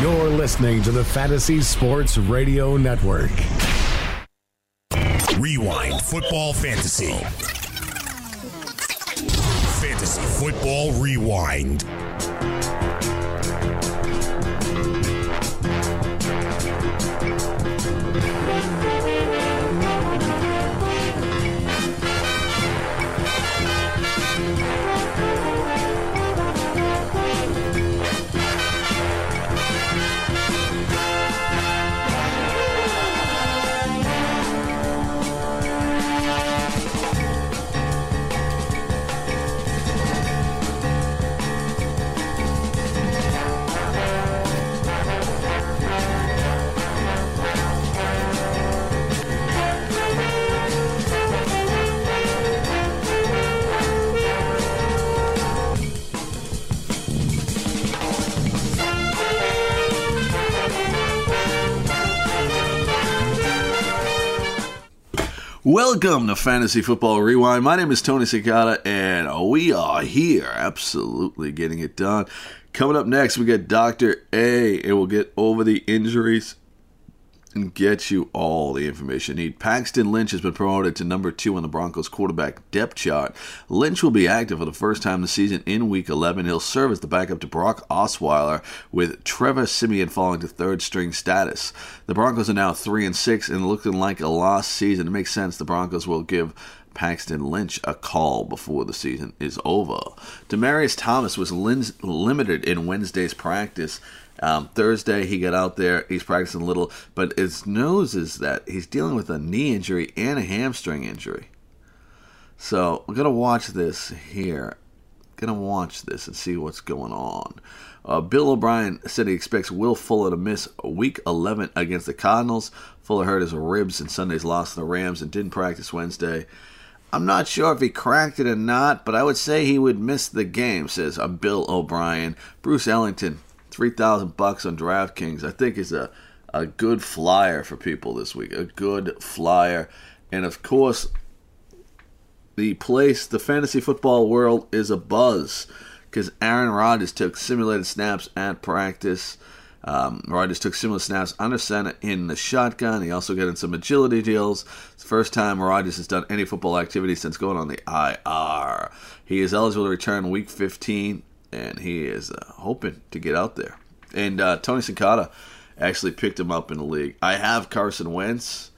You're listening to the Fantasy Sports Radio Network. Rewind Football Fantasy. Fantasy Football Rewind. Welcome to Fantasy Football Rewind. My name is Tony Cicada, and we are here, absolutely getting it done. Coming up next, we get Dr. A, and we'll get over the injuries get you all the information you need. Paxton Lynch has been promoted to number two on the Broncos quarterback depth chart. Lynch will be active for the first time this season in Week 11. He'll serve as the backup to Brock Osweiler, with Trevor Siemian falling to third string status. The Broncos are now three and six and looking like a lost season. It makes sense the Broncos will give Paxton Lynch a call before the season is over. Demaryius Thomas was limited in Wednesday's practice um, Thursday, he got out there. He's practicing a little, but his news is that he's dealing with a knee injury and a hamstring injury. So we're gonna watch this here. Gonna watch this and see what's going on. Uh, Bill O'Brien said he expects Will Fuller to miss Week 11 against the Cardinals. Fuller hurt his ribs in Sunday's loss to the Rams and didn't practice Wednesday. I'm not sure if he cracked it or not, but I would say he would miss the game, says uh, Bill O'Brien. Bruce Ellington three thousand bucks on DraftKings, I think is a a good flyer for people this week. A good flyer, and of course, the place, the fantasy football world is a buzz because Aaron Rodgers took simulated snaps at practice. Um, Rodgers took similar snaps under center in the shotgun. He also got in some agility deals. It's the first time Rodgers has done any football activity since going on the IR. He is eligible to return week 15 and he is uh, hoping to get out there. And uh, Tony Cicada actually picked him up in the league. I have Carson Wentz,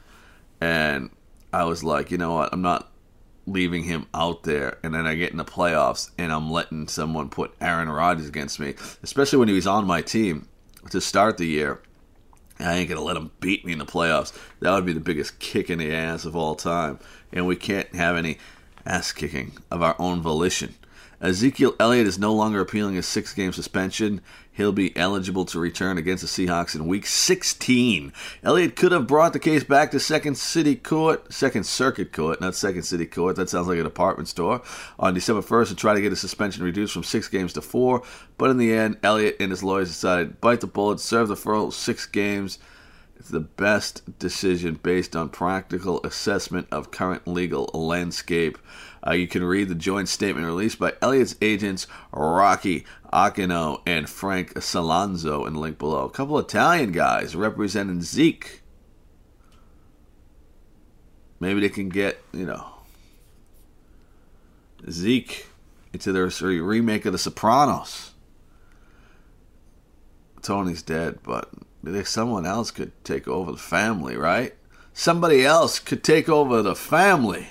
and I was like, you know what? I'm not leaving him out there. And then I get in the playoffs, and I'm letting someone put Aaron Rodgers against me, especially when he was on my team to start the year. I ain't gonna let him beat me in the playoffs. That would be the biggest kick in the ass of all time. And we can't have any ass kicking of our own volition. Ezekiel Elliott is no longer appealing his six game suspension. He'll be eligible to return against the Seahawks in week 16. Elliott could have brought the case back to Second City Court, Second Circuit Court, not Second City Court. That sounds like a department store. On December 1st to try to get his suspension reduced from six games to four. But in the end, Elliott and his lawyers decided bite the bullet, serve the full six games. It's the best decision based on practical assessment of current legal landscape. Uh, you can read the joint statement released by Elliott's agents Rocky Aquino and Frank Salanzo in the link below. A couple Italian guys representing Zeke. Maybe they can get, you know, Zeke into their remake of The Sopranos. Tony's dead, but someone else could take over the family, right? Somebody else could take over the family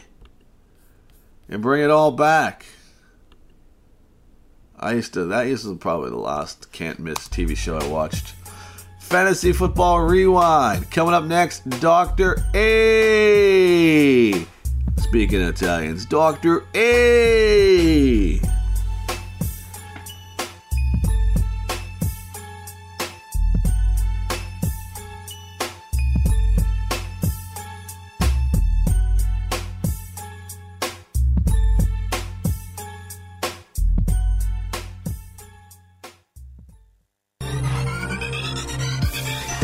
and bring it all back. I used to, that used to probably the last can't miss TV show I watched. Fantasy Football Rewind. Coming up next, Dr. A. Speaking Italians, Dr. A.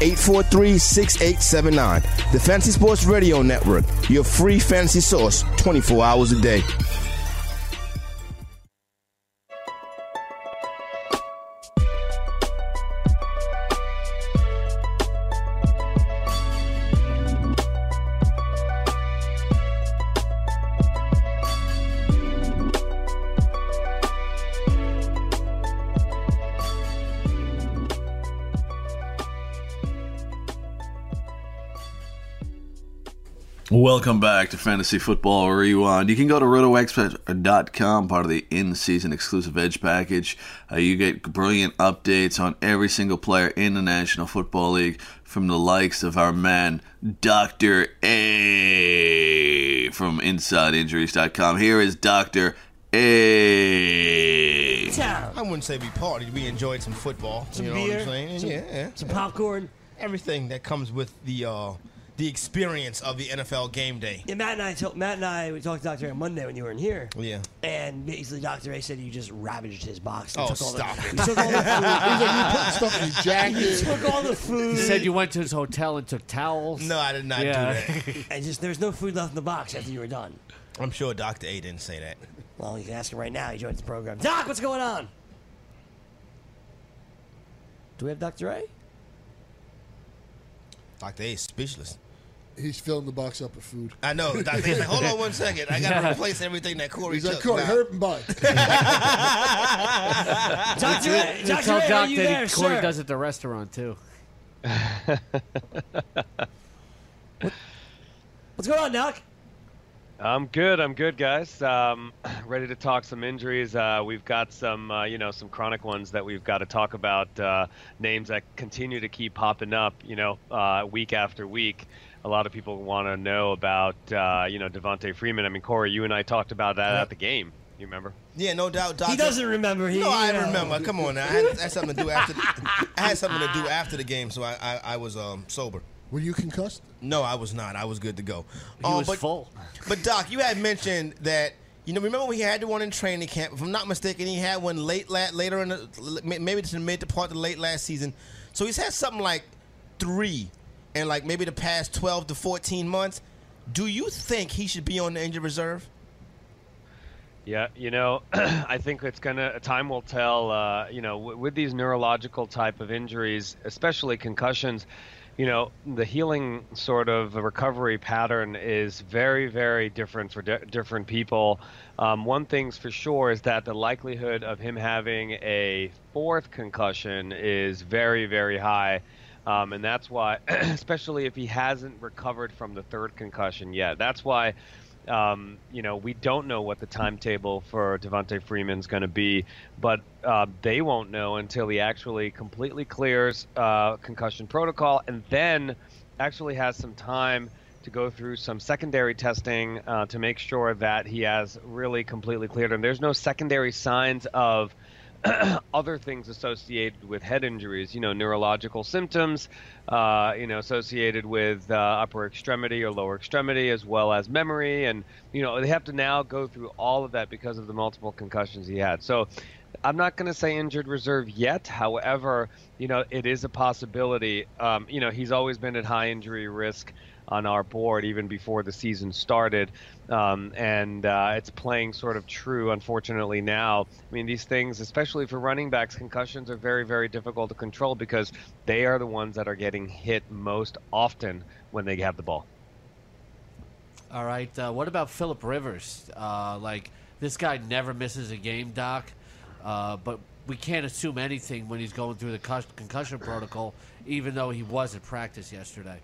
843 6879. The Fantasy Sports Radio Network, your free fantasy source 24 hours a day. Welcome back to Fantasy Football Rewind. You can go to rotoexpert.com, part of the in-season exclusive Edge package. Uh, you get brilliant updates on every single player in the National Football League from the likes of our man Dr. A from InsideInjuries.com. Here is Dr. A. I wouldn't say we partied. We enjoyed some football. Some you know beer, what I'm saying? Some, yeah, yeah. some popcorn. Everything that comes with the uh, the experience of the NFL game day. Yeah, Matt and I told Matt and I we talked to Doctor on Monday when you weren't here. Yeah. And basically, Doctor A said you just ravaged his box. Oh, took all stop the, it. You took all the food. put stuff in your you jacket. took all the food. He said you went to his hotel and took towels. No, I did not Yeah. do that. and just there was no food left in the box after you were done. I'm sure Dr. A didn't say that. Well, you can ask him right now. He joins the program. Doc, what's going on? Do we have Doctor A? Dr. A is speechless. He's filling the box up with food. I know. Dr. A's like, hold on one second. I got to replace everything that Corey He's took. like, Corey, Nah. hurry up and buy. Doctor A, You Doctor tell A, are Doc you that there, he, Corey sir? does at the restaurant too. What's going on, Doc? I'm good. I'm good, guys. Um, ready to talk some injuries. Uh, we've got some, uh, you know, some chronic ones that we've got to talk about. Uh, names that continue to keep popping up, you know, uh, week after week. A lot of people want to know about, uh, you know, Devonta Freeman. I mean, Corey, you and I talked about that at the game. You remember? Yeah, no doubt. Dr. He doesn't remember. He, No, I uh, remember. Come on now. I had, I had something to do after. The, I had something to do after the game, so I, I, I was um, sober. Were you concussed? No, I was not. I was good to go. He Uh, was but, full. But Doc, you had mentioned that you know. Remember when he had the one in training camp? If I'm not mistaken, he had one late, la- later in the maybe it's in the mid to part of the late last season. So he's had something like three, and like maybe the past 12 to 14 months. Do you think he should be on the injured reserve? Yeah, you know, I think it's gonna time will tell. Uh, you know, w- with these neurological type of injuries, especially concussions, you know, the healing sort of recovery pattern is very, very different for di- different people. Um, one thing's for sure is that the likelihood of him having a fourth concussion is very, very high. Um, and that's why, especially if he hasn't recovered from the third concussion yet, that's why um, you know, we don't know what the timetable for Devonta Freeman's going to be, but uh, they won't know until he actually completely clears uh, concussion protocol and then actually has some time to go through some secondary testing uh, to make sure that he has really completely cleared. And there's no secondary signs of other things associated with head injuries, you know, neurological symptoms, uh, you know, associated with uh, upper extremity or lower extremity, as well as memory. And, you know, they have to now go through all of that because of the multiple concussions he had. So I'm not going to say injured reserve yet. However, you know, it is a possibility. Um, you know, he's always been at high injury risk on our board even before the season started. Um, and uh, it's playing sort of true, unfortunately, now. I mean, these things, especially for running backs, concussions are very, very difficult to control because they are the ones that are getting hit most often when they have the ball. All right. Uh, what about Philip Rivers? Uh, like this guy never misses a game, Doc. Uh, but we can't assume anything when he's going through the concussion protocol, even though he was at practice yesterday.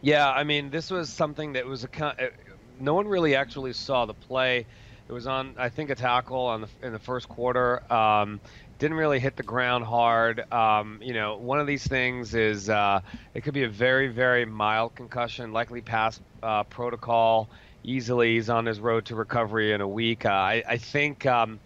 Yeah, I mean, this was something that was a uh, no one really actually saw the play. It was on, I think, a tackle on the in the first quarter. Um, didn't really hit the ground hard. Um, you know, one of these things is uh, it could be a very, very mild concussion, likely past uh, protocol. Easily, he's on his road to recovery in a week. Uh, I, I think um,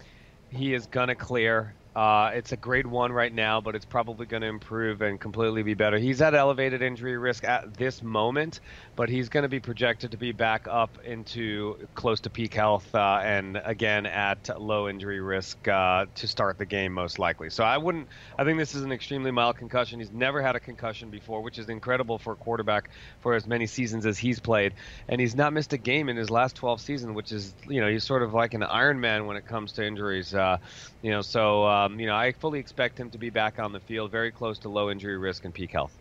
he is gonna clear. Uh, it's a grade one right now, but it's probably going to improve and completely be better. He's at elevated injury risk at this moment, but he's going to be projected to be back up into close to peak health uh, and again at low injury risk uh, to start the game most likely. So I wouldn't. I think this is an extremely mild concussion. He's never had a concussion before, which is incredible for a quarterback for as many seasons as he's played, and he's not missed a game in his last 12 seasons, which is you know he's sort of like an Iron Man when it comes to injuries. Uh, you know, so um, you know I fully expect him to be back on the field, very close to low injury risk and peak health.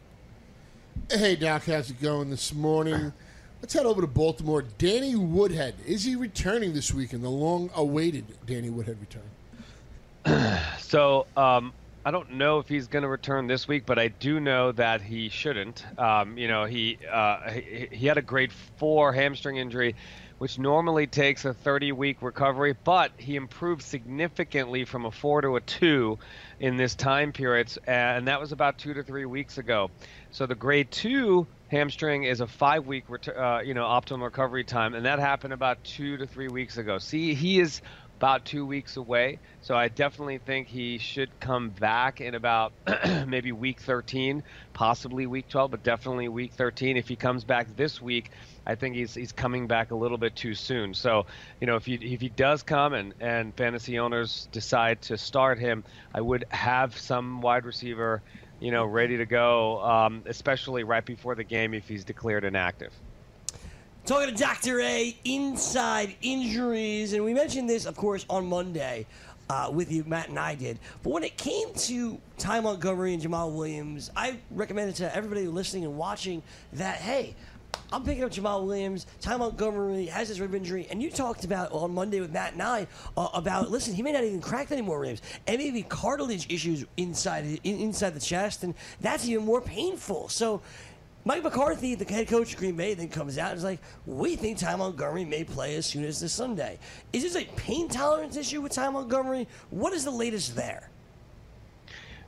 Hey, Doc, how's it going this morning? Let's head over to Baltimore. Danny Woodhead. Is he returning this weekend? The long awaited Danny Woodhead return. So um, I don't know if he's going to return this week, but I do know that he shouldn't. Um, you know, he, uh, he he had a grade four hamstring injury, which normally takes a 30 week recovery, but he improved significantly from a four to a two in this time period, and that was about two to three weeks ago. So the grade two hamstring is a five week uh, you know optimal recovery time, and that happened about two to three weeks ago. See, he is about two weeks away. So I definitely think he should come back in about maybe week 13, possibly week 12, but definitely week 13. If he comes back this week, I think he's he's coming back a little bit too soon. So you know if he if he does come and and fantasy owners decide to start him, I would have some wide receiver. You know, ready to go, um, especially right before the game if he's declared inactive. Talking to Dr. A, inside injuries, and we mentioned this, of course, on Monday uh, with you, Matt and I did. But when it came to Ty Montgomery and Jamaal Williams, I recommended to everybody listening and watching that, hey, I'm picking up Jamaal Williams. Ty Montgomery has his rib injury, and you talked about on Monday with Matt and I uh, about listen, he may not even crack any more ribs, and maybe cartilage issues inside in, inside the chest, and that's even more painful. So. Mike McCarthy, the head coach of Green Bay, then comes out and is like, "We think Ty Montgomery may play as soon as this Sunday." Is this a pain tolerance issue with Ty Montgomery? What is the latest there?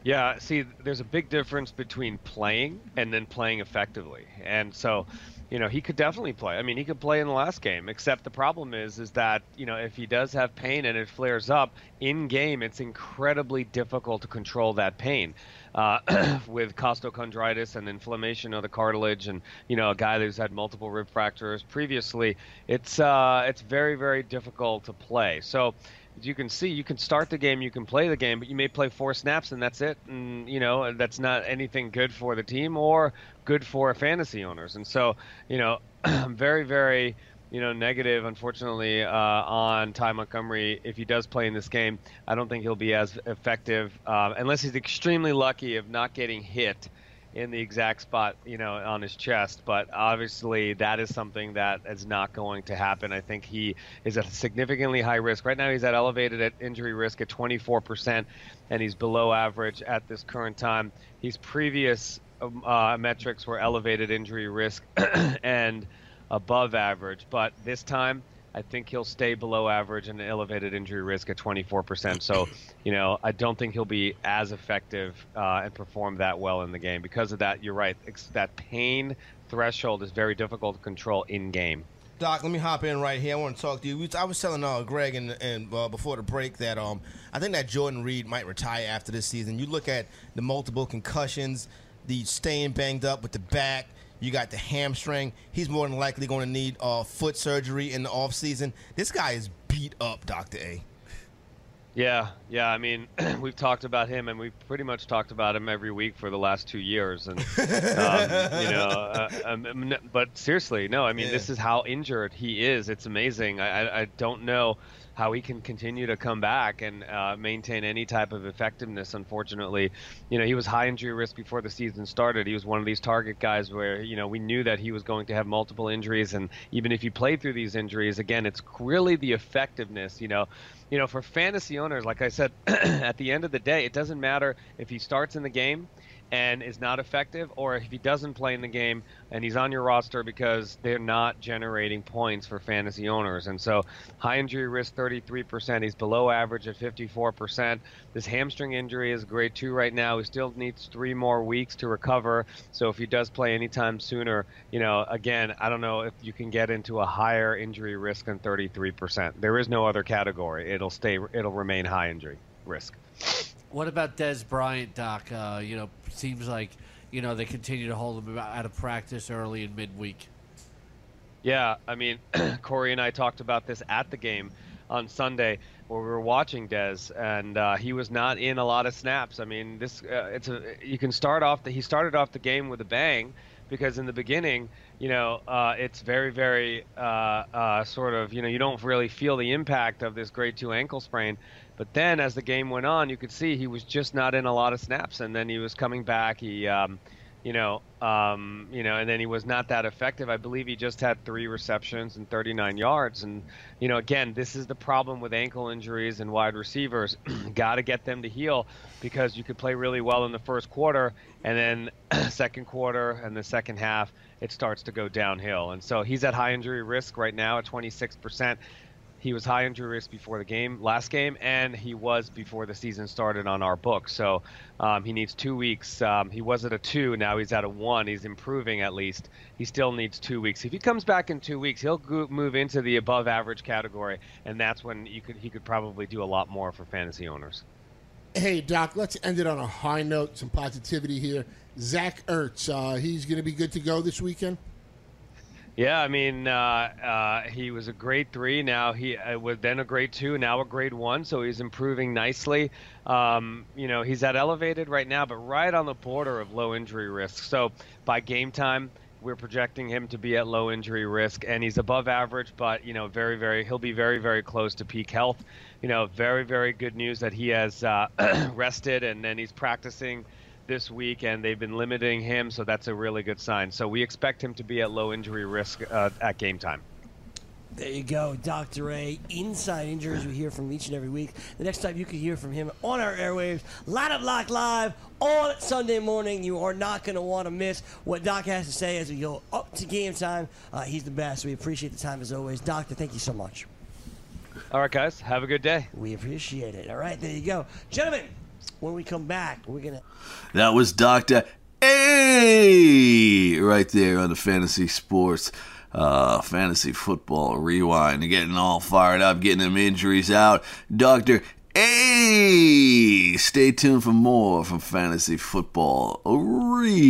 Yeah, see, there's a big difference between playing and then playing effectively, and so, you know, he could definitely play. I mean, he could play in the last game, except the problem is, is that you know, if he does have pain and it flares up in game, it's incredibly difficult to control that pain. Uh, with costochondritis and inflammation of the cartilage, and you know, a guy who's had multiple rib fractures previously, it's uh, it's very, very difficult to play. So as you can see, you can start the game, you can play the game, but you may play four snaps and that's it. And, you know, that's not anything good for the team or good for fantasy owners. And so, you know, very, very, you know, negative, unfortunately, uh, on Ty Montgomery. If he does play in this game, I don't think he'll be as effective uh, unless he's extremely lucky of not getting hit in the exact spot, you know, on his chest. But obviously, that is something that is not going to happen. I think he is at significantly high risk. Right now, he's at elevated at injury risk at 24%, and he's below average at this current time. His previous um, uh, metrics were elevated injury risk and above average, but this time, I think he'll stay below average and elevated injury risk at 24%. So, you know, I don't think he'll be as effective uh, and perform that well in the game. Because of that, you're right. It's, that pain threshold is very difficult to control in game. Doc, let me hop in right here. I want to talk to you. I was telling uh, Greg and, and uh, before the break that um, I think that Jordan Reed might retire after this season. You look at the multiple concussions, the staying banged up with the back. You got the hamstring. He's more than likely going to need uh, foot surgery in the offseason. This guy is beat up, Dr. A. Yeah, yeah. I mean, we've talked about him, and we've pretty much talked about him every week for the last two years. And um, you know, uh, um, but seriously, no. I mean, Yeah. this is how injured he is. It's amazing. I, I, I don't know how he can continue to come back and uh, maintain any type of effectiveness. Unfortunately, you know, he was high injury risk before the season started. He was one of these target guys where you know we knew that he was going to have multiple injuries, and even if he played through these injuries, again, it's really the effectiveness. You know you know, for fantasy owners, like I said, at the end of the day, it doesn't matter if he starts in the game and is not effective, or if he doesn't play in the game and he's on your roster because they're not generating points for fantasy owners. And so, high injury risk 33%. He's below average at 54%. This hamstring injury is grade two right now. He still needs three more weeks to recover. So, if he does play anytime sooner, you know, again, I don't know if you can get into a higher injury risk than 33%. There is no other category. It'll stay, it'll remain high injury risk. What about Dez Bryant, Doc? Uh, you know, seems like you know they continue to hold him out of practice early and midweek. Yeah, I mean, Corey and I talked about this at the game on Sunday where we were watching Dez, and uh, he was not in a lot of snaps. I mean, this uh, it's a you can start off the he started off the game with a bang because in the beginning, you know, uh, it's very very uh, uh, sort of you know you don't really feel the impact of this grade two ankle sprain, but then as the game went on, you could see he was just not in a lot of snaps, and then he was coming back. He, um, you know, um, you know, and then he was not that effective. I believe he just had three receptions and 39 yards. And you know, again, this is the problem with ankle injuries and wide receivers. Got to get them to heal because you could play really well in the first quarter, and then second quarter and the second half, it starts to go downhill. And so he's at high injury risk right now at 26 percent. He was high injury risk before the game, last game, and he was before the season started on our book. So um, he needs two weeks. Um, he was at a two, now he's at a one. He's improving at least. He still needs two weeks. If he comes back in two weeks, he'll go- move into the above average category, and that's when you could he could probably do a lot more for fantasy owners. Hey, Doc, let's end it on a high note, some positivity here. Zach Ertz, uh, he's going to be good to go this weekend? Yeah, I mean, uh, uh, he was a grade three. Now he uh, was then a grade two. Now a grade one. So he's improving nicely. Um, you know, he's at elevated right now, but right on the border of low injury risk. So by game time, we're projecting him to be at low injury risk, and he's above average, but you know, very, very, he'll be very, very close to peak health. You know, very, very good news that he has uh, rested and then he's practicing this week, and they've been limiting him, so that's a really good sign. So we expect him to be at low injury risk uh, at game time. There you go, Dr. A. Inside injuries we hear from each and every week. The next time you can hear from him on our airwaves, Line Up Lock Live on Sunday morning. You are not going to want to miss what Doc has to say as we go up to game time. Uh, he's the best. We appreciate the time as always. Doctor, thank you so much. All right, guys, have a good day. We appreciate it. All right, there you go. Gentlemen, when we come back, we're to. That was Dr. A right there on the Fantasy Sports uh, Fantasy Football Rewind. Getting all fired up, getting them injuries out. Dr. A. Stay tuned for more from Fantasy Football Rewind.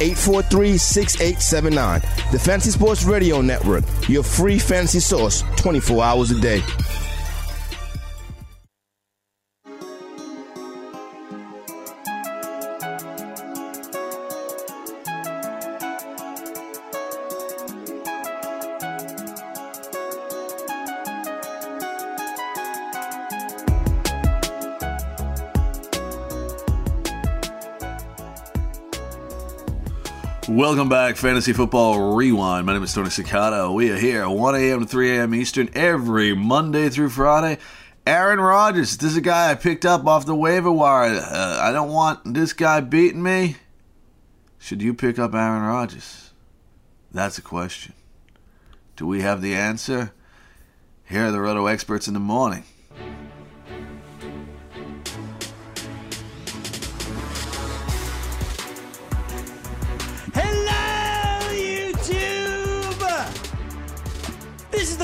843 6879. The Fantasy Sports Radio Network, your free fantasy source 24 hours a day. Welcome back, Fantasy Football Rewind. My name is Tony Cicada. We are here 1 a.m. to 3 a.m. Eastern every Monday through Friday. Aaron Rodgers, this is a guy I picked up off the waiver wire. Uh, I don't want this guy beating me. Should you pick up Aaron Rodgers? That's a question. Do we have the answer? Here are the Roto experts in the morning.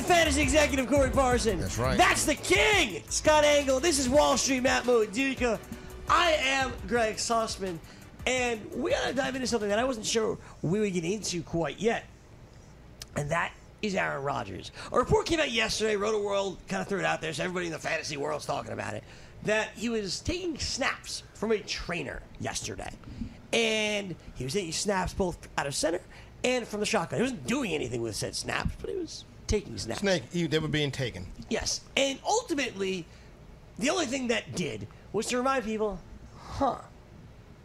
Fantasy executive, Corey Parson. That's right. That's the king, Scott Engel. This is Wall Street, Matt Moduka. I am Greg Sussman, and we gotta dive into something that I wasn't sure we would get into quite yet, and that is Aaron Rodgers. A report came out yesterday, Roto World kind of threw it out there, so everybody in the fantasy world's talking about it, that he was taking snaps from a trainer yesterday. And he was taking snaps both out of center and from the shotgun. He wasn't doing anything with said snaps, but he was taking snaps. Snake, they were being taken. Yes. And ultimately, the only thing that did was to remind people, huh,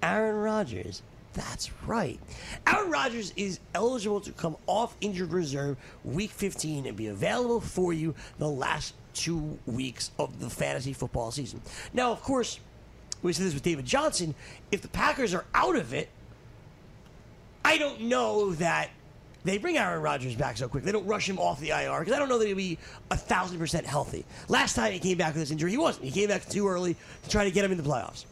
Aaron Rodgers, that's right. Aaron Rodgers is eligible to come off injured reserve week 15 and be available for you the last two weeks of the fantasy football season. Now, of course, we said this with David Johnson. If the Packers are out of it, I don't know that they bring Aaron Rodgers back so quick. They don't rush him off the IR because I don't know that he'll be a thousand percent healthy. Last time he came back with this injury, he wasn't. He came back too early to try to get him in the playoffs.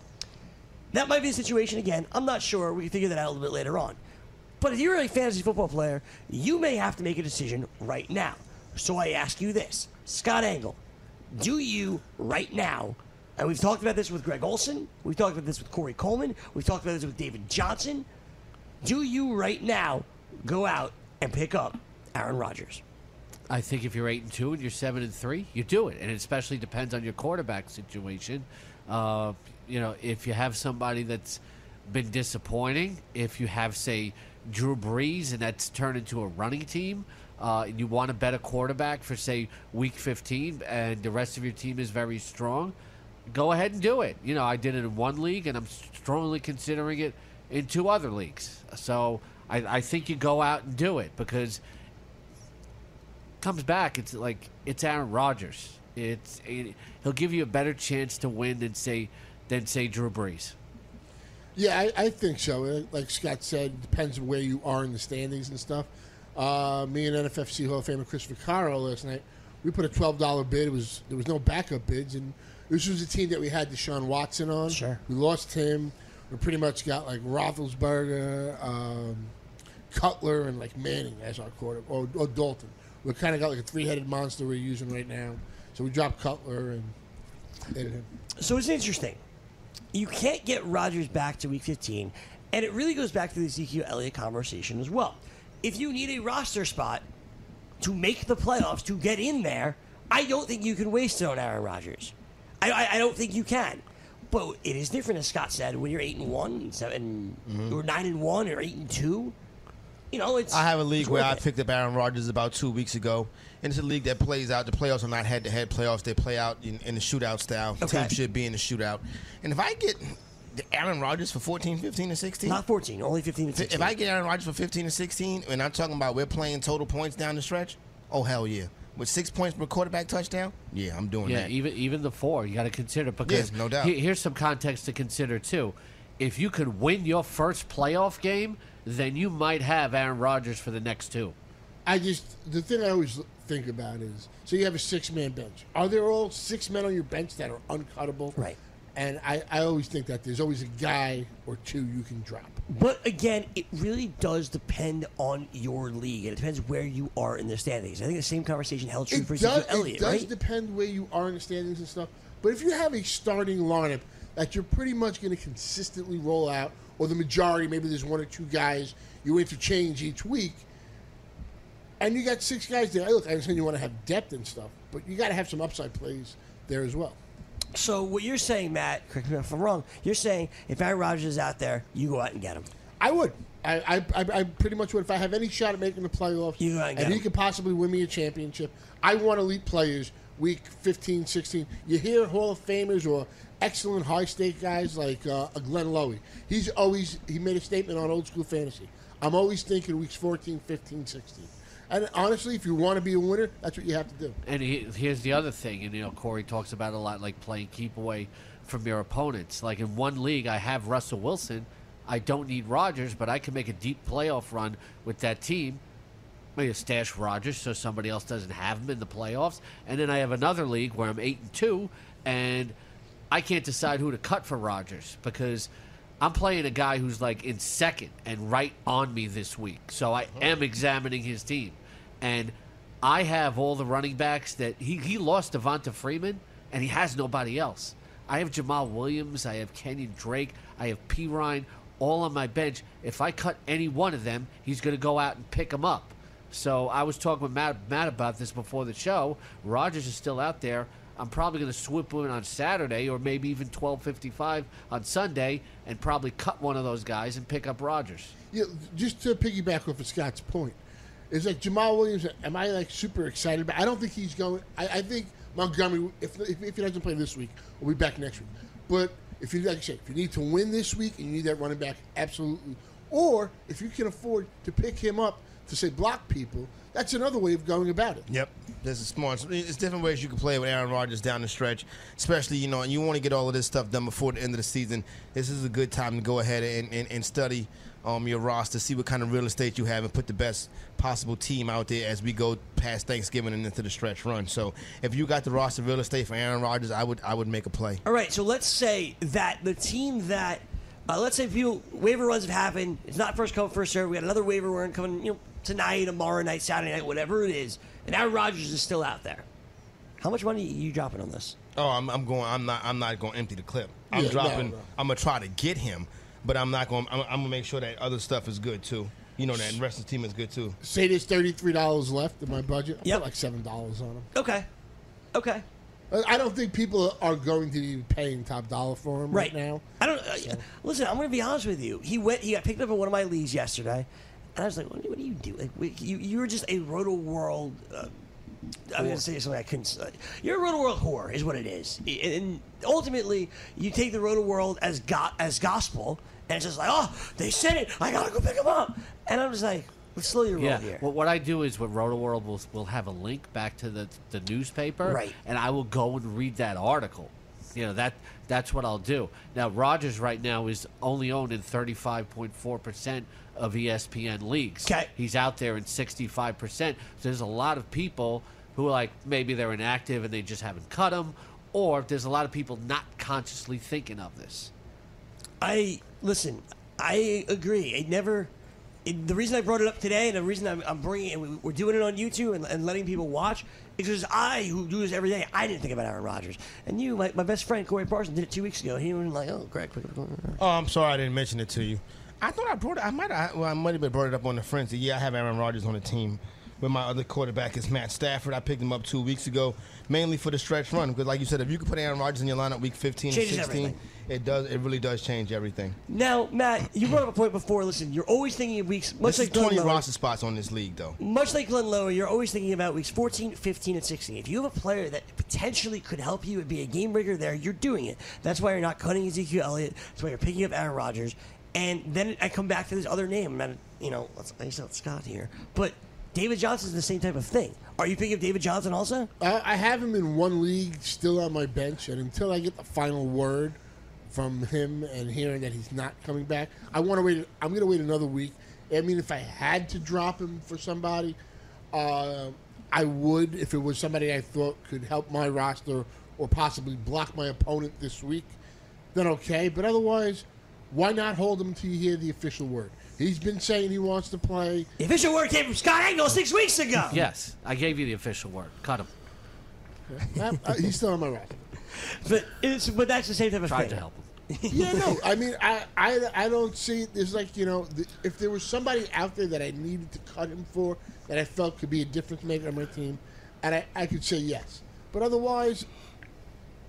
That might be the situation again. I'm not sure. We can figure that out a little bit later on. But if you're a fantasy football player, you may have to make a decision right now. So I ask you this Scott Engel, do you right now, and we've talked about this with Greg Olsen, we've talked about this with Corey Coleman, we've talked about this with David Johnson, do you right now go out and pick up Aaron Rodgers? I think if you're eight and two and you're seven and three, you do it, and it especially depends on your quarterback situation. Uh, you know, if you have somebody that's been disappointing, if you have say Drew Brees and that's turned into a running team, uh, and you want a quarterback for say week 15, and the rest of your team is very strong, go ahead and do it. You know, I did it in one league, and I'm strongly considering it in two other leagues. So I, I think you go out and do it because comes back, it's like it's Aaron Rodgers. It's it, he'll give you a better chance to win than say than say Drew Brees. Yeah, I, I think so. Uh, Like Scott said, it depends on where you are in the standings and stuff. Uh, me and NFFC Hall of Famer Christopher Caro last night, we put a twelve dollar bid. It was there was no backup bids, and this was a team that we had Deshaun Watson on. Sure. we lost him. We pretty much got like Roethlisberger, um, Cutler, and like Manning as our quarter, or, or Dalton. We've kind of got like a three headed monster we're using right now. So we dropped Cutler and. So it's interesting. You can't get Rodgers back to week 15, and it really goes back to the Ezekiel Elliott conversation as well. If you need a roster spot to make the playoffs, to get in there, I don't think you can waste it on Aaron Rodgers. I, I, I don't think you can. But it is different, as Scott said, when you're eight and one, seven, mm-hmm. or nine and one, or eight and two. You know, it's. I have a league where I picked up Aaron Rodgers about two weeks ago, and it's a league that plays out. The playoffs are not head-to-head playoffs; they play out in, in the shootout style. Okay. Team should be in the shootout. And if I get the Aaron Rodgers for 14, 15, and 16, Not 14, only 15 and 16. if I get Aaron Rodgers for 15 and 16, and I'm talking about we're playing total points down the stretch, oh hell yeah! With six points per quarterback touchdown, yeah, I'm doing Yeah, that. Yeah, even even the four you got to consider because Yeah, no doubt. he- here's some context to consider too. If you could win your first playoff game, then you might have Aaron Rodgers for the next two. I just the thing I always think about is so you have a six man bench. Are there all six men on your bench that are uncuttable? Right. And I, I always think that there's always a guy or two you can drop. But again, it really does depend on your league. It depends where you are in the standings. I think the same conversation held true It for does, Ezekiel Elliott, it does right? depend where you are in the standings and stuff. But if you have a starting lineup that you're pretty much going to consistently roll out, or the majority, maybe there's one or two guys you interchange each week, and you got six guys there. Look, I understand you want to have depth and stuff, but you got to have some upside plays there as well. So what you're saying, Matt, correct me if I'm wrong. You're saying if Aaron Rodgers is out there, you go out and get him. I would. I, I, I, pretty much would. If I have any shot at making the playoffs, You go out and get and he could possibly win me a championship, I want elite players week 15, 16. You hear Hall of Famers or excellent high stake guys like uh, Glenn Lowy. He's always, he made a statement on old school fantasy. I'm always thinking weeks 14, 15, 16. And honestly, if you want to be a winner, that's what you have to do. And he, here's the other thing, and you know Corey talks about a lot, like playing keep away from your opponents. Like in one league, I have Russell Wilson. I don't need Rodgers, but I can make a deep playoff run with that team. I'm stash Rodgers so somebody else doesn't have him in the playoffs. And then I have another league where I'm eight and two, and I can't decide who to cut for Rodgers because I'm playing a guy who's like in second and right on me this week. So I uh-huh. am examining his team, and I have all the running backs that he he lost Devonta Freeman, and he has nobody else. I have Jamaal Williams, I have Kenyan Drake, I have P. Ryan, all on my bench. If I cut any one of them, he's going to go out and pick them up. So I was talking with Matt, Matt about this before the show. Rodgers is still out there. I'm probably going to swoop in on Saturday or maybe even 12:55 on Sunday and probably cut one of those guys and pick up Rodgers. Yeah, just to piggyback off of Scott's point, it's like Jamaal Williams. Am I like super excited? But I don't think he's going. I, I think Montgomery, if, if if he doesn't play this week, will be back next week. But if you like I said, if you need to win this week and you need that running back, absolutely. Or if you can afford to pick him up to say block people, that's another way of going about it. Yep, this is smart. There's different ways you can play with Aaron Rodgers down the stretch, especially you know, and you want to get all of this stuff done before the end of the season. This is a good time to go ahead and, and, and study um, your roster, see what kind of real estate you have, and put the best possible team out there as we go past Thanksgiving and into the stretch run. So, if you got the roster real estate for Aaron Rodgers, I would I would make a play. All right, so let's say that the team that, uh, let's say people waiver runs have happened. It's not first come first serve. We got another waiver run coming, you know, tonight, tomorrow night, Saturday night, whatever it is, and Aaron Rodgers is still out there. How much money are you dropping on this? Oh, I'm, I'm going. I'm not. I'm not going to empty the clip. I'm Yeah, dropping. no. I'm gonna try to get him, but I'm not going. I'm, I'm gonna make sure that other stuff is good too. You know that the rest of the team is good too. Say there's thirty three dollars left in my budget. Yeah, like seven dollars on him. Okay, okay, I don't think people are going to be paying top dollar for him right, right now. I don't. Uh, Listen, I'm going to be honest with you. He went. He got picked up in one of my leagues yesterday, and I was like, "What, what do you do? Like, you you were just a Roto World." Uh, I'm going to say something I couldn't. say. You're a Roto World whore, is what it is. And ultimately, you take the Roto World as go- as gospel, and it's just like, oh, they said it. I gotta go pick them up. And I'm just like, let's slow your roll Yeah. here. Well, what I do is with Roto World, will will have a link back to the the newspaper, Right. And I will go and read that article. You know that that's what I'll do. Now Rodgers right now is only owned in thirty five point four percent of ESPN leagues. Okay. He's out there in sixty five percent. So there's a lot of people who are like maybe they're inactive and they just haven't cut him, or there's a lot of people not consciously thinking of this. I listen. I agree. I never. It, the reason I brought it up today, and the reason I'm, I'm bringing it, we- we're doing it on YouTube and, and letting people watch, is because I, who do this every day, I didn't think about Aaron Rodgers. And you, my, my best friend Corey Parsons, did it two weeks ago. He was like, "Oh, Greg, quick, quick, quick." Oh, I'm sorry I didn't mention it to you. I thought I brought it. I might. have Well, I might have brought it up on the frenzy. Yeah, I have Aaron Rodgers on the team. With my other quarterback is Matt Stafford. I picked him up two weeks ago, mainly for the stretch run. Because, like you said, if you could put Aaron Rodgers in your lineup week 15 and Changes 16, everything. it does. It really does change everything. Now, Matt, you brought up a point before. Listen, you're always thinking of weeks, much This like is 20 Lowe- roster spots on this league, though. much like Glenn Lower, you're always thinking about weeks 14, 15, and 16. If you have a player that potentially could help you and be a game breaker there, you're doing it. That's why you're not cutting Ezekiel Elliott. That's why you're picking up Aaron Rodgers. And then I come back to this other name. I'm you know, let's, I said Scott here. But David Johnson's the same type of thing. Are you picking up David Johnson also? I, I have him in one league still on my bench, and until I get the final word from him and hearing that he's not coming back, I want to wait. I'm going to wait another week. I mean, if I had to drop him for somebody, uh, I would. If it was somebody I thought could help my roster or possibly block my opponent this week, then okay. But otherwise, why not hold him until you hear the official word? He's been saying he wants to play. The official word came from Scott Engel six weeks ago. Yes, I gave you the official word. Cut him. Uh, uh, he's still on my roster. But, it's, but that's the same type of Tried thing. to help him. yeah, no. I mean, I, I, I don't see. There's like you know, the, if there was somebody out there that I needed to cut him for, that I felt could be a difference maker on my team, and I, I could say yes. But otherwise,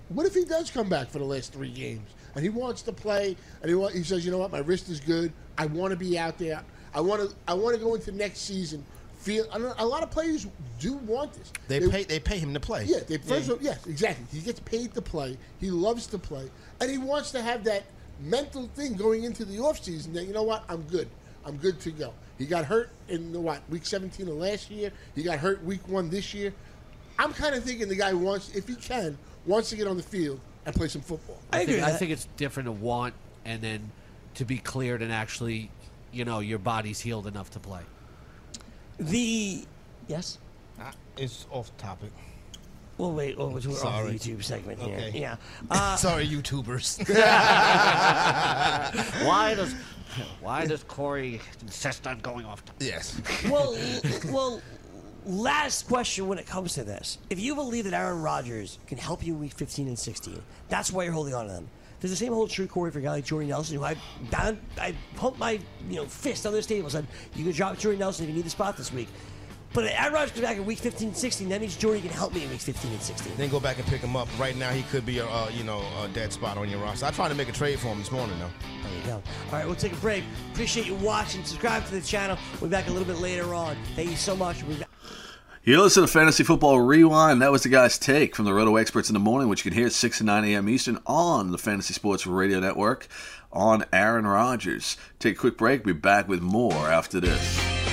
what if he does come back for the last three games and he wants to play and he want, he says, you know what, my wrist is good. I want to be out there. I want to I want to go into next season. Feel I don't- a lot of players do want this. They, pay. They pay him to play. Yeah, they, first of all, yes, exactly. He gets paid to play. He loves to play, and he wants to have that mental thing going into the offseason that you know what, I'm good. I'm good to go. He got hurt in the what week 17 of last year. He got hurt week one this year. I'm kind of thinking the guy wants, if he can, wants to get on the field and play some football. I agree think, I think it's different to want and then to be cleared and actually, you know, your body's healed enough to play. The yes. Uh, It's off topic. Well, wait. Oh, we're on Sorry. the YouTube segment here. Okay. Yeah. Uh, Sorry, YouTubers. Why does why does Corey insist on going off? topic? yes. well, well. Last question when it comes to this: If you believe that Aaron Rodgers can help you in Week 15 and 16, that's why you're holding on to them. Does the same hold true, Corey, for a guy like Jordy Nelson, who I down, I pumped my you know fist on this table, said you can drop Jordy Nelson if you need the spot this week. But if Aaron Rodgers comes back in Week 15 and 16, that means Jordy can help me in Week 15 and 16. Then go back and pick him up. Right now, he could be a uh, you know a dead spot on your roster. I tried to make a trade for him this morning though. There you go. All right, we'll take a break. Appreciate you watching. Subscribe to the channel. We'll be back a little bit later on. Thank you so much. We'll. You listen to Fantasy Football Rewind. That was the guy's take from the Roto Experts in the morning, which you can hear at 6 and 9 a.m. Eastern on the Fantasy Sports Radio Network on Aaron Rodgers. Take a quick break. Be back with more after this.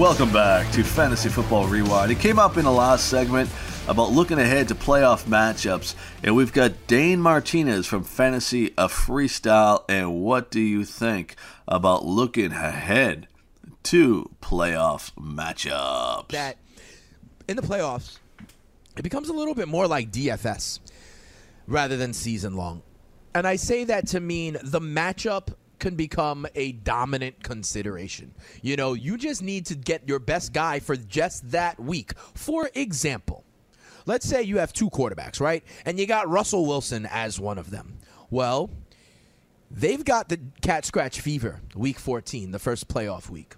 Welcome back to Fantasy Football Rewind. It came up in the last segment about looking ahead to playoff matchups, and we've got Dane Martinez from Fantasy a Freestyle. And what do you think about looking ahead to playoff matchups? that in the playoffs, it becomes a little bit more like DFS rather than season long. And I say that to mean the matchup can become a dominant consideration. You know, you just need to get your best guy for just that week. For example, let's say you have two quarterbacks, right? And you got Russell Wilson as one of them. Well, they've got the cat scratch fever week 14, the first playoff week.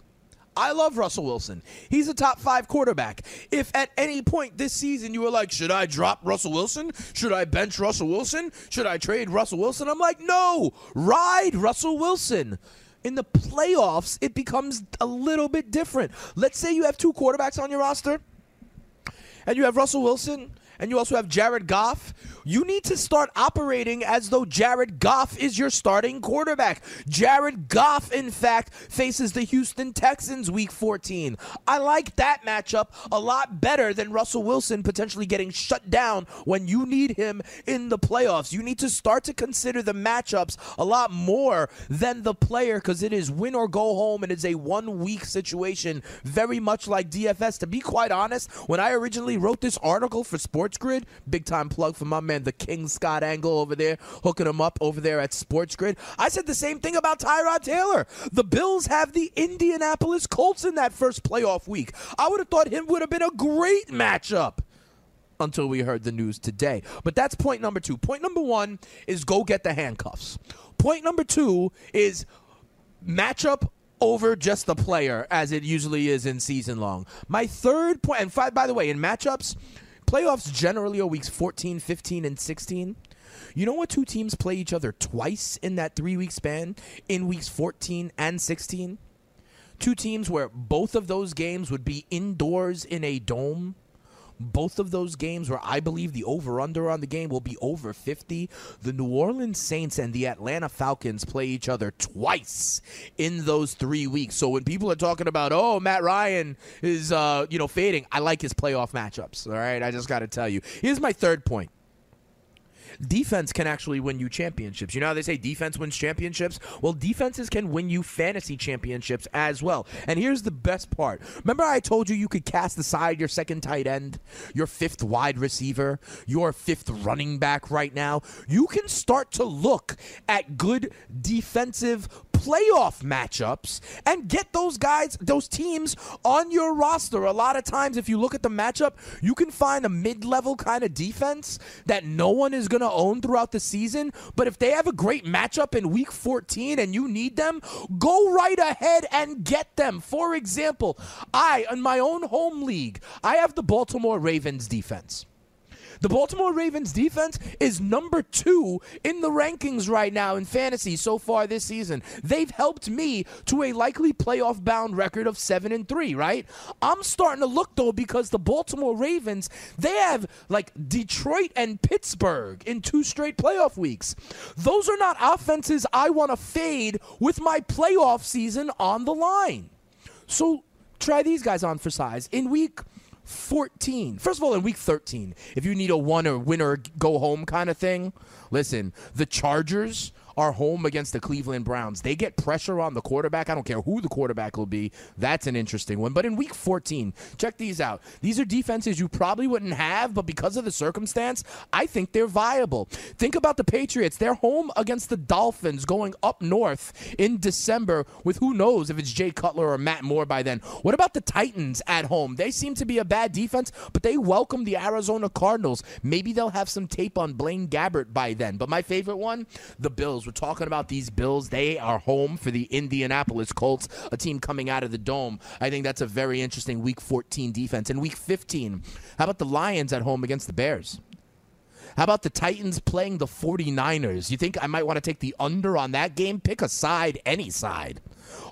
I love Russell Wilson. He's a top five quarterback. If at any point this season you were like, should I drop Russell Wilson? Should I bench Russell Wilson? Should I trade Russell Wilson? I'm like, no, ride Russell Wilson. In the playoffs, it becomes a little bit different. Let's say you have two quarterbacks on your roster and you have Russell Wilson and you also have Jared Goff, you need to start operating as though Jared Goff is your starting quarterback. Jared Goff, in fact, faces the Houston Texans week 14. I like that matchup a lot better than Russell Wilson potentially getting shut down when you need him in the playoffs. You need to start to consider the matchups a lot more than the player because it is win or go home and it's a one week situation, very much like DFS. To be quite honest, when I originally wrote this article for Sports Grid, big time plug for my man, the King Scott Engel over there, hooking him up over there at Sports Grid. I said the same thing about Tyrod Taylor. The Bills have the Indianapolis Colts in that first playoff week. I would have thought him would have been a great matchup until we heard the news today. But that's point number two. Point number one is go get the handcuffs. Point number two is matchup over just the player, as it usually is in season long. My third point, and five, by the way, in matchups, playoffs generally are weeks 14, 15, and 16. You know what two teams play each other twice in that three week span in weeks 14 and 16? Two teams where both of those games would be indoors in a dome. Both of those games where I believe the over under on the game will be over 50. The New Orleans Saints and the Atlanta Falcons play each other twice in those three weeks. So when people are talking about, oh, Matt Ryan is, uh, you know, fading, I like his playoff matchups. All right. I just got to tell you. Here's my third point defense can actually win you championships. You know how they say defense wins championships? Well, defenses can win you fantasy championships as well. And here's the best part. Remember I told you you could cast aside your second tight end, your fifth wide receiver, your fifth running back right now? You can start to look at good defensive playoff matchups and get those guys, those teams on your roster. A lot of times, if you look at the matchup, you can find a mid level kind of defense that no one is going to own throughout the season. But if they have a great matchup in week 14 and you need them, go right ahead and get them. For example, I, in my own home league, I have the Baltimore Ravens defense. The Baltimore Ravens defense is number two in the rankings right now in fantasy so far this season. They've helped me to a likely playoff bound record of seven and three, right? I'm starting to look though because the Baltimore Ravens, they have like Detroit and Pittsburgh in two straight playoff weeks. Those are not offenses I want to fade with my playoff season on the line. So try these guys on for size. In week 14. First of all, in week 13, if you need a one or win or go home kind of thing, listen, the Chargers are home against the Cleveland Browns. They get pressure on the quarterback. I don't care who the quarterback will be. That's an interesting one. But in week 14, check these out. These are defenses you probably wouldn't have, but because of the circumstance, I think they're viable. Think about the Patriots. They're home against the Dolphins going up north in December with who knows if it's Jay Cutler or Matt Moore by then. What about the Titans at home? They seem to be a bad defense, but they welcome the Arizona Cardinals. Maybe they'll have some tape on Blaine Gabbert by then. But my favorite one, the Bills. We're talking about these Bills. They are home for the Indianapolis Colts, a team coming out of the dome. I think that's a very interesting week 14 defense. And week 15, how about the Lions at home against the Bears? How about the Titans playing the 49ers? You think I might want to take the under on that game? Pick a side, any side.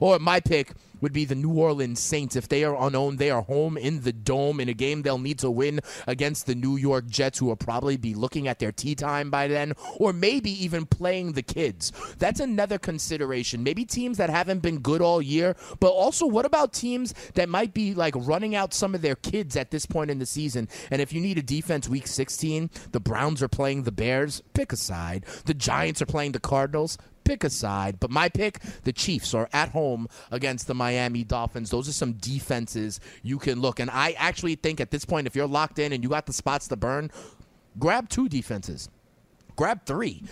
Or my pick would be the New Orleans Saints. If they are unowned, they are home in the dome in a game they'll need to win against the New York Jets, who will probably be looking at their tea time by then, or maybe even playing the kids. That's another consideration. Maybe teams that haven't been good all year, but also what about teams that might be like running out some of their kids at this point in the season? And if you need a defense week 16, the Browns are playing the Bears, pick a side. The Giants are playing the Cardinals, pick. But my pick, the Chiefs are at home against the Miami Dolphins. Those are some defenses you can look. And I actually think at this point, if you're locked in and you got the spots to burn, grab two defenses. Grab three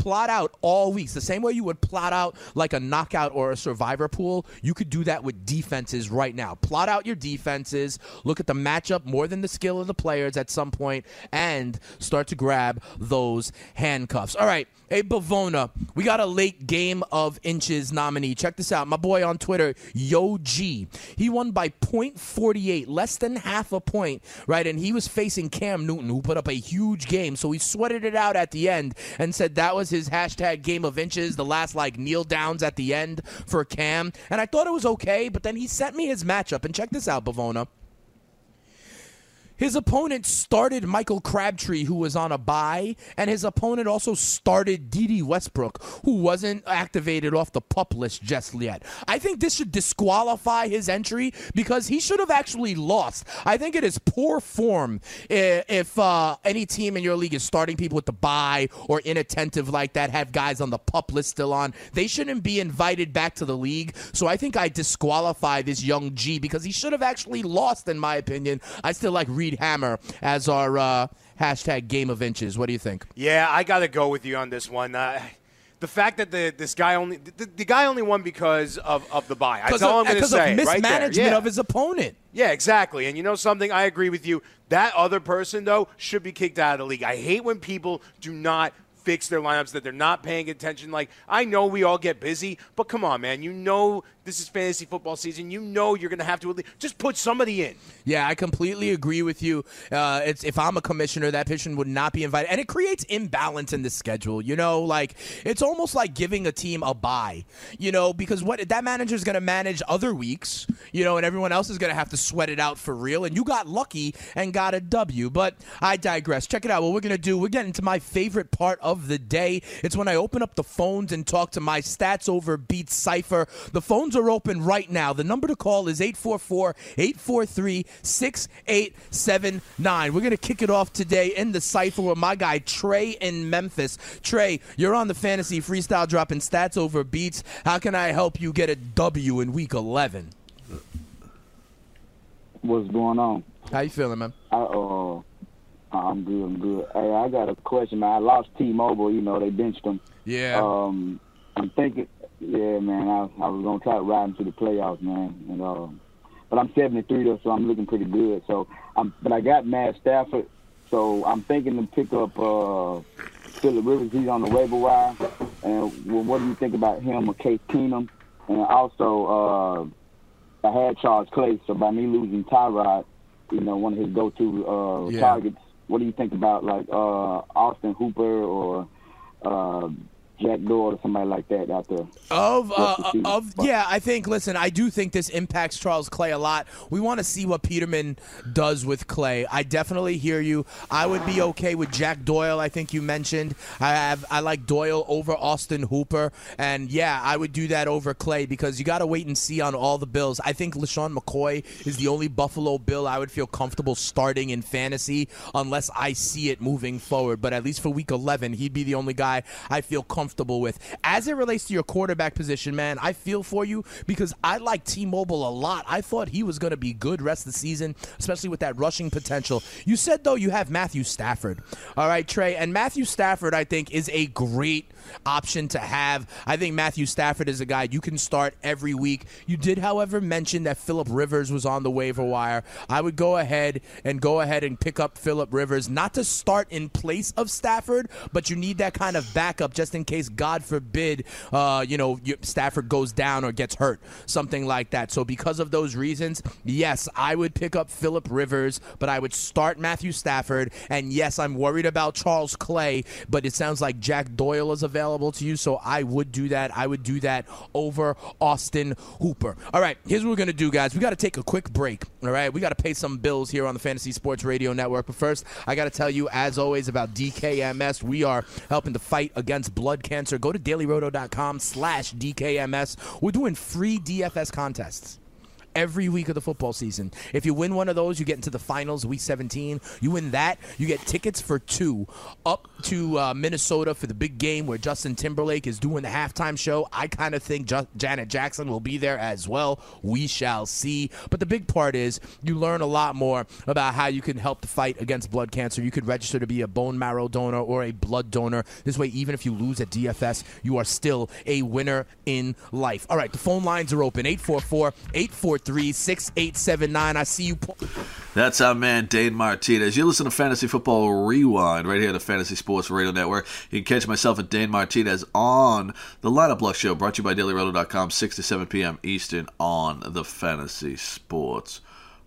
plot out all weeks. The same way you would plot out like a knockout or a survivor pool you could do that with defenses right now. Plot out your defenses look at the matchup more than the skill of the players at some point and start to grab those handcuffs. All right hey bavona we got a late game of inches nominee. Check this out. My boy on twitter yo g. He won by 0.48 less than half a point right? And he was facing cam newton who put up a huge game. So he sweated it out at the end and said that was his hashtag game of inches, the last like kneel downs at the end for Cam. And I thought it was okay, but then he sent me his matchup. And check this out, Bavona. His opponent started Michael Crabtree, who was on a bye, and his opponent also started Dede Westbrook, who wasn't activated off the pup list just yet. I think this should disqualify his entry because he should have actually lost. I think it is poor form if uh, any team in your league is starting people with the bye or inattentive like that, have guys on the pup list still on. They shouldn't be invited back to the league. So I think I disqualify this young G because he should have actually lost, in my opinion. I still like Hammer as our uh, hashtag game of inches. What do you think? Yeah, I got to go with you on this one. Uh, the fact that the this guy only the, the guy only won because of, of the buy. That's all I'm going to say. Of mismanagement right. Yeah. of his opponent. Yeah, exactly. And you know something? I agree with you. That other person though should be kicked out of the league. I hate when people do not fix their lineups that they're not paying attention. Like I know we all get busy, but come on, man. You know this is fantasy football season. You know you're going to have to at least just put somebody in. Yeah, I completely agree with you. Uh, it's if I'm a commissioner, that position would not be invited, and it creates imbalance in the schedule. You know, like it's almost like giving a team a buy. You know, because what that manager is going to manage other weeks. You know, and everyone else is going to have to sweat it out for real. And you got lucky and got a W. But I digress. Check it out. What we're going to do? We're getting to my favorite part of the day. It's when I open up the phones and talk to my Stats Over Beats Cypher. The phones are open right now. The number to call is 844 843 6879. We're going to kick it off today in the Cypher with my guy Trey in Memphis. Trey, you're on the Fantasy Freestyle dropping Stats Over Beats. How can I help you get a W in week 11? What's going on? How you feeling, man? I, uh, I'm good. I'm good. Hey, I got a question, man. I lost T-Mobile. You know, they benched them. Yeah. Um, I'm thinking, yeah, man. I, I was gonna try to ride into the playoffs, man. And uh, but I'm 73 though, so I'm looking pretty good. So I'm, but I got Matt Stafford, so I'm thinking to pick up uh, Philip Rivers. He's on the waiver wire. And well, what do you think about him or Case Keenum? And also, uh, I had Charles Clay, so by me losing Tyrod, you know, one of his go-to uh, Yeah. targets. What do you think about like uh, Austin Hooper or uh, Jack Doyle or somebody like that out there? Of uh, of yeah, I think. Listen, I do think this impacts Charles Clay a lot. We want to see what Peterman does with Clay. I definitely hear you. I would be okay with Jack Doyle. I think you mentioned. I have I like Doyle over Austin Hooper, and yeah, I would do that over Clay because you got to wait and see on all the Bills. I think LeSean McCoy is the only Buffalo Bill I would feel comfortable starting in fantasy unless I see it moving forward. But at least for Week 11, he'd be the only guy I feel comfortable with. As it relates to your quarterback position, man, I feel for you because I like T-Mobile a lot. I thought he was going to be good rest of the season, especially with that rushing potential. You said though you have Matthew Stafford. All right, Trey, and Matthew Stafford I think is a great option to have. I think Matthew Stafford is a guy you can start every week. You did, however, mention that Philip Rivers was on the waiver wire. I would go ahead and go ahead and pick up Philip Rivers, not to start in place of Stafford, but you need that kind of backup just in case, God forbid, uh, you know, Stafford goes down or gets hurt, something like that. So because of those reasons, yes, I would pick up Philip Rivers, but I would start Matthew Stafford. And yes, I'm worried about Charles Clay, but it sounds like Jack Doyle is available to you, so I would do that. I would do that over Austin Hooper. All right, here's what we're gonna do, guys. We got to take a quick break. All right, we got to pay some bills here on the Fantasy Sports Radio Network. But first, I got to tell you, as always, about DKMS. We are helping to fight against blood cancer. Go to dailyroto.com/slash DKMS. We're doing free DFS contests every week of the football season. If you win one of those, you get into the finals, week 17. You win that, you get tickets for two up to uh, Minnesota for the big game where Justin Timberlake is doing the halftime show. I kind of think Janet Jackson will be there as well. We shall see. But the big part is you learn a lot more about how you can help to fight against blood cancer. You could register to be a bone marrow donor or a blood donor. This way, even if you lose at DFS, you are still a winner in life. All right, the phone lines are open 844 843 6879. I see you. Po- That's our man Dane Martinez. You listen to Fantasy Football Rewind right here on the Fantasy Sports Radio Network. You can catch myself and Dane Martinez on the Lineup Luck Show, brought to you by DailyRoto.com, 6 to 7 p.m. Eastern on the Fantasy Sports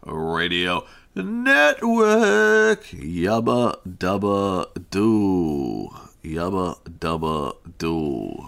Radio Network. Yabba dubba doo. Yabba dubba doo.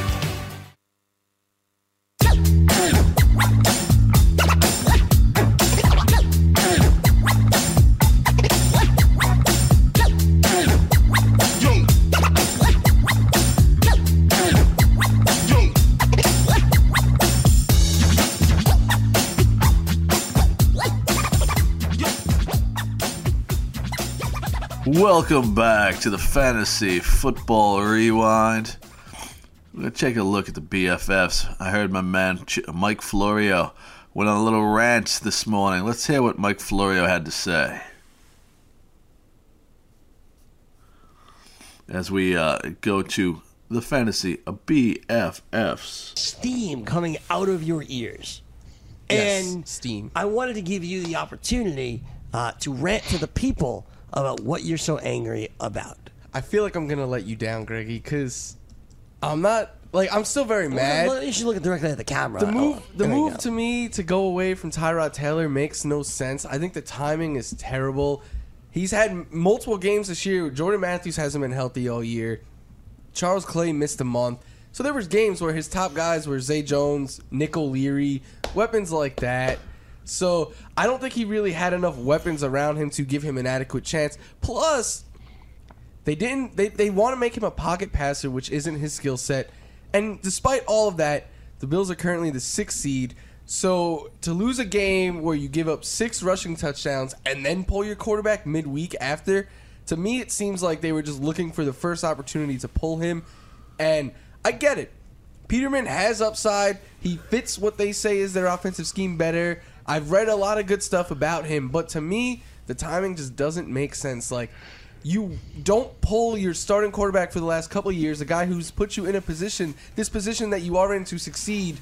Welcome back to the Fantasy Football Rewind. We're going to take a look at the BFFs. I heard my man Mike Florio went on a little rant this morning. Let's hear what Mike Florio had to say. As we uh, go to the Fantasy BFFs. Steam coming out of your ears. Yes, and steam. I wanted to give you the opportunity uh, to rant to the people about what you're so angry about. I feel like I'm gonna let you down, Greggy, because I'm not like I'm still very mad. Well, you should look directly at the camera. The move, Oh, the move to me to go away from Tyrod Taylor makes no sense. I think the timing is terrible. He's had multiple games this year. Jordan Matthews hasn't been healthy all year. Charles Clay missed a month. So there was games where his top guys were Zay Jones, Nick O'Leary, weapons like that. So I don't think he really had enough weapons around him to give him an adequate chance. Plus, they didn't. They they want to make him a pocket passer, which isn't his skill set. And despite all of that, the Bills are currently the sixth seed. So to lose a game where you give up six rushing touchdowns and then pull your quarterback midweek after, to me it seems like they were just looking for the first opportunity to pull him. And I get it. Peterman has upside. He fits what they say is their offensive scheme better. I've read a lot of good stuff about him, but to me, the timing just doesn't make sense. Like, you don't pull your starting quarterback for the last couple years, a guy who's put you in a position, this position that you are in to succeed,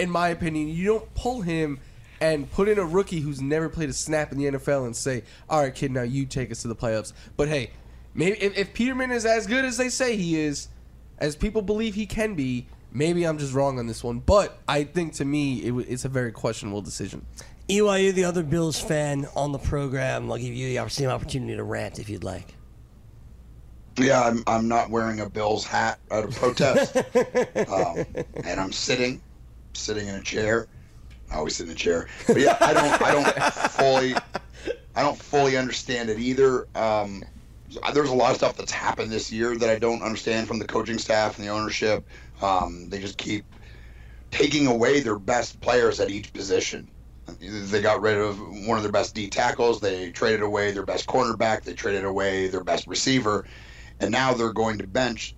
in my opinion. You don't pull him and put in a rookie who's never played a snap in the NFL and say, all right, kid, now you take us to the playoffs. But hey, maybe if, if Peterman is as good as they say he is, as people believe he can be, maybe I'm just wrong on this one. But I think to me, it, it's a very questionable decision. EYU, the other Bills fan on the program, I'll give you the same opportunity to rant if you'd like. Yeah, I'm, I'm not wearing a Bills hat out of protest. um, and I'm sitting, sitting in a chair. I always sit in a chair. But yeah, I don't, I don't fully, I don't fully understand it either. Um, there's a lot of stuff that's happened this year that I don't understand from the coaching staff and the ownership. Um, they just keep taking away their best players at each position. They got rid of one of their best D tackles. They traded away their best cornerback. They traded away their best receiver. And now they're going to bench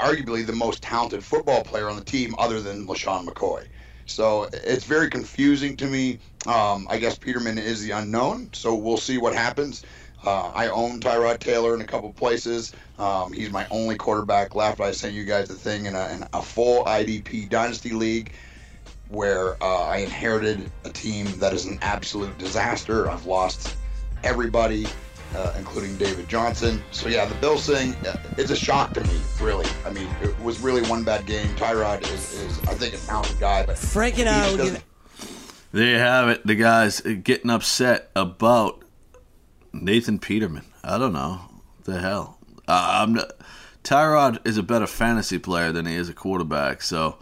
arguably the most talented football player on the team other than LeSean McCoy. So it's very confusing to me. Um, I guess Peterman is the unknown, so we'll see what happens. Uh, I own Tyrod Taylor in a couple places. Um, he's my only quarterback left. I sent you guys the thing in a, in a full IDP dynasty league where uh, I inherited a team that is an absolute disaster. I've lost everybody, uh, including David Johnson. So yeah, the Bills thing, uh, it's a shock to me, really. I mean, it was really one bad game. Tyrod is, is I think, a talented guy, but Frank and he I just will give There you have it. The guys getting upset about Nathan Peterman. I don't know. The hell. Uh, I'm not, Tyrod is a better fantasy player than he is a quarterback. So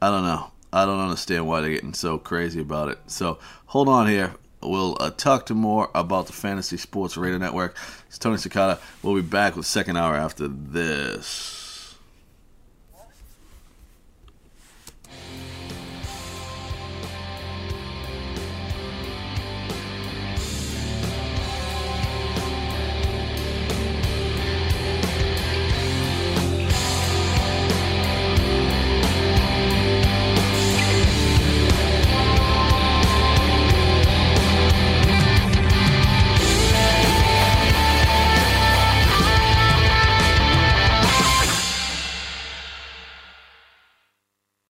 I don't know. I don't understand why they're getting so crazy about it. So hold on here. We'll uh, talk to more about the Fantasy Sports Radio Network. It's Tony Cicada. We'll be back with second hour after this.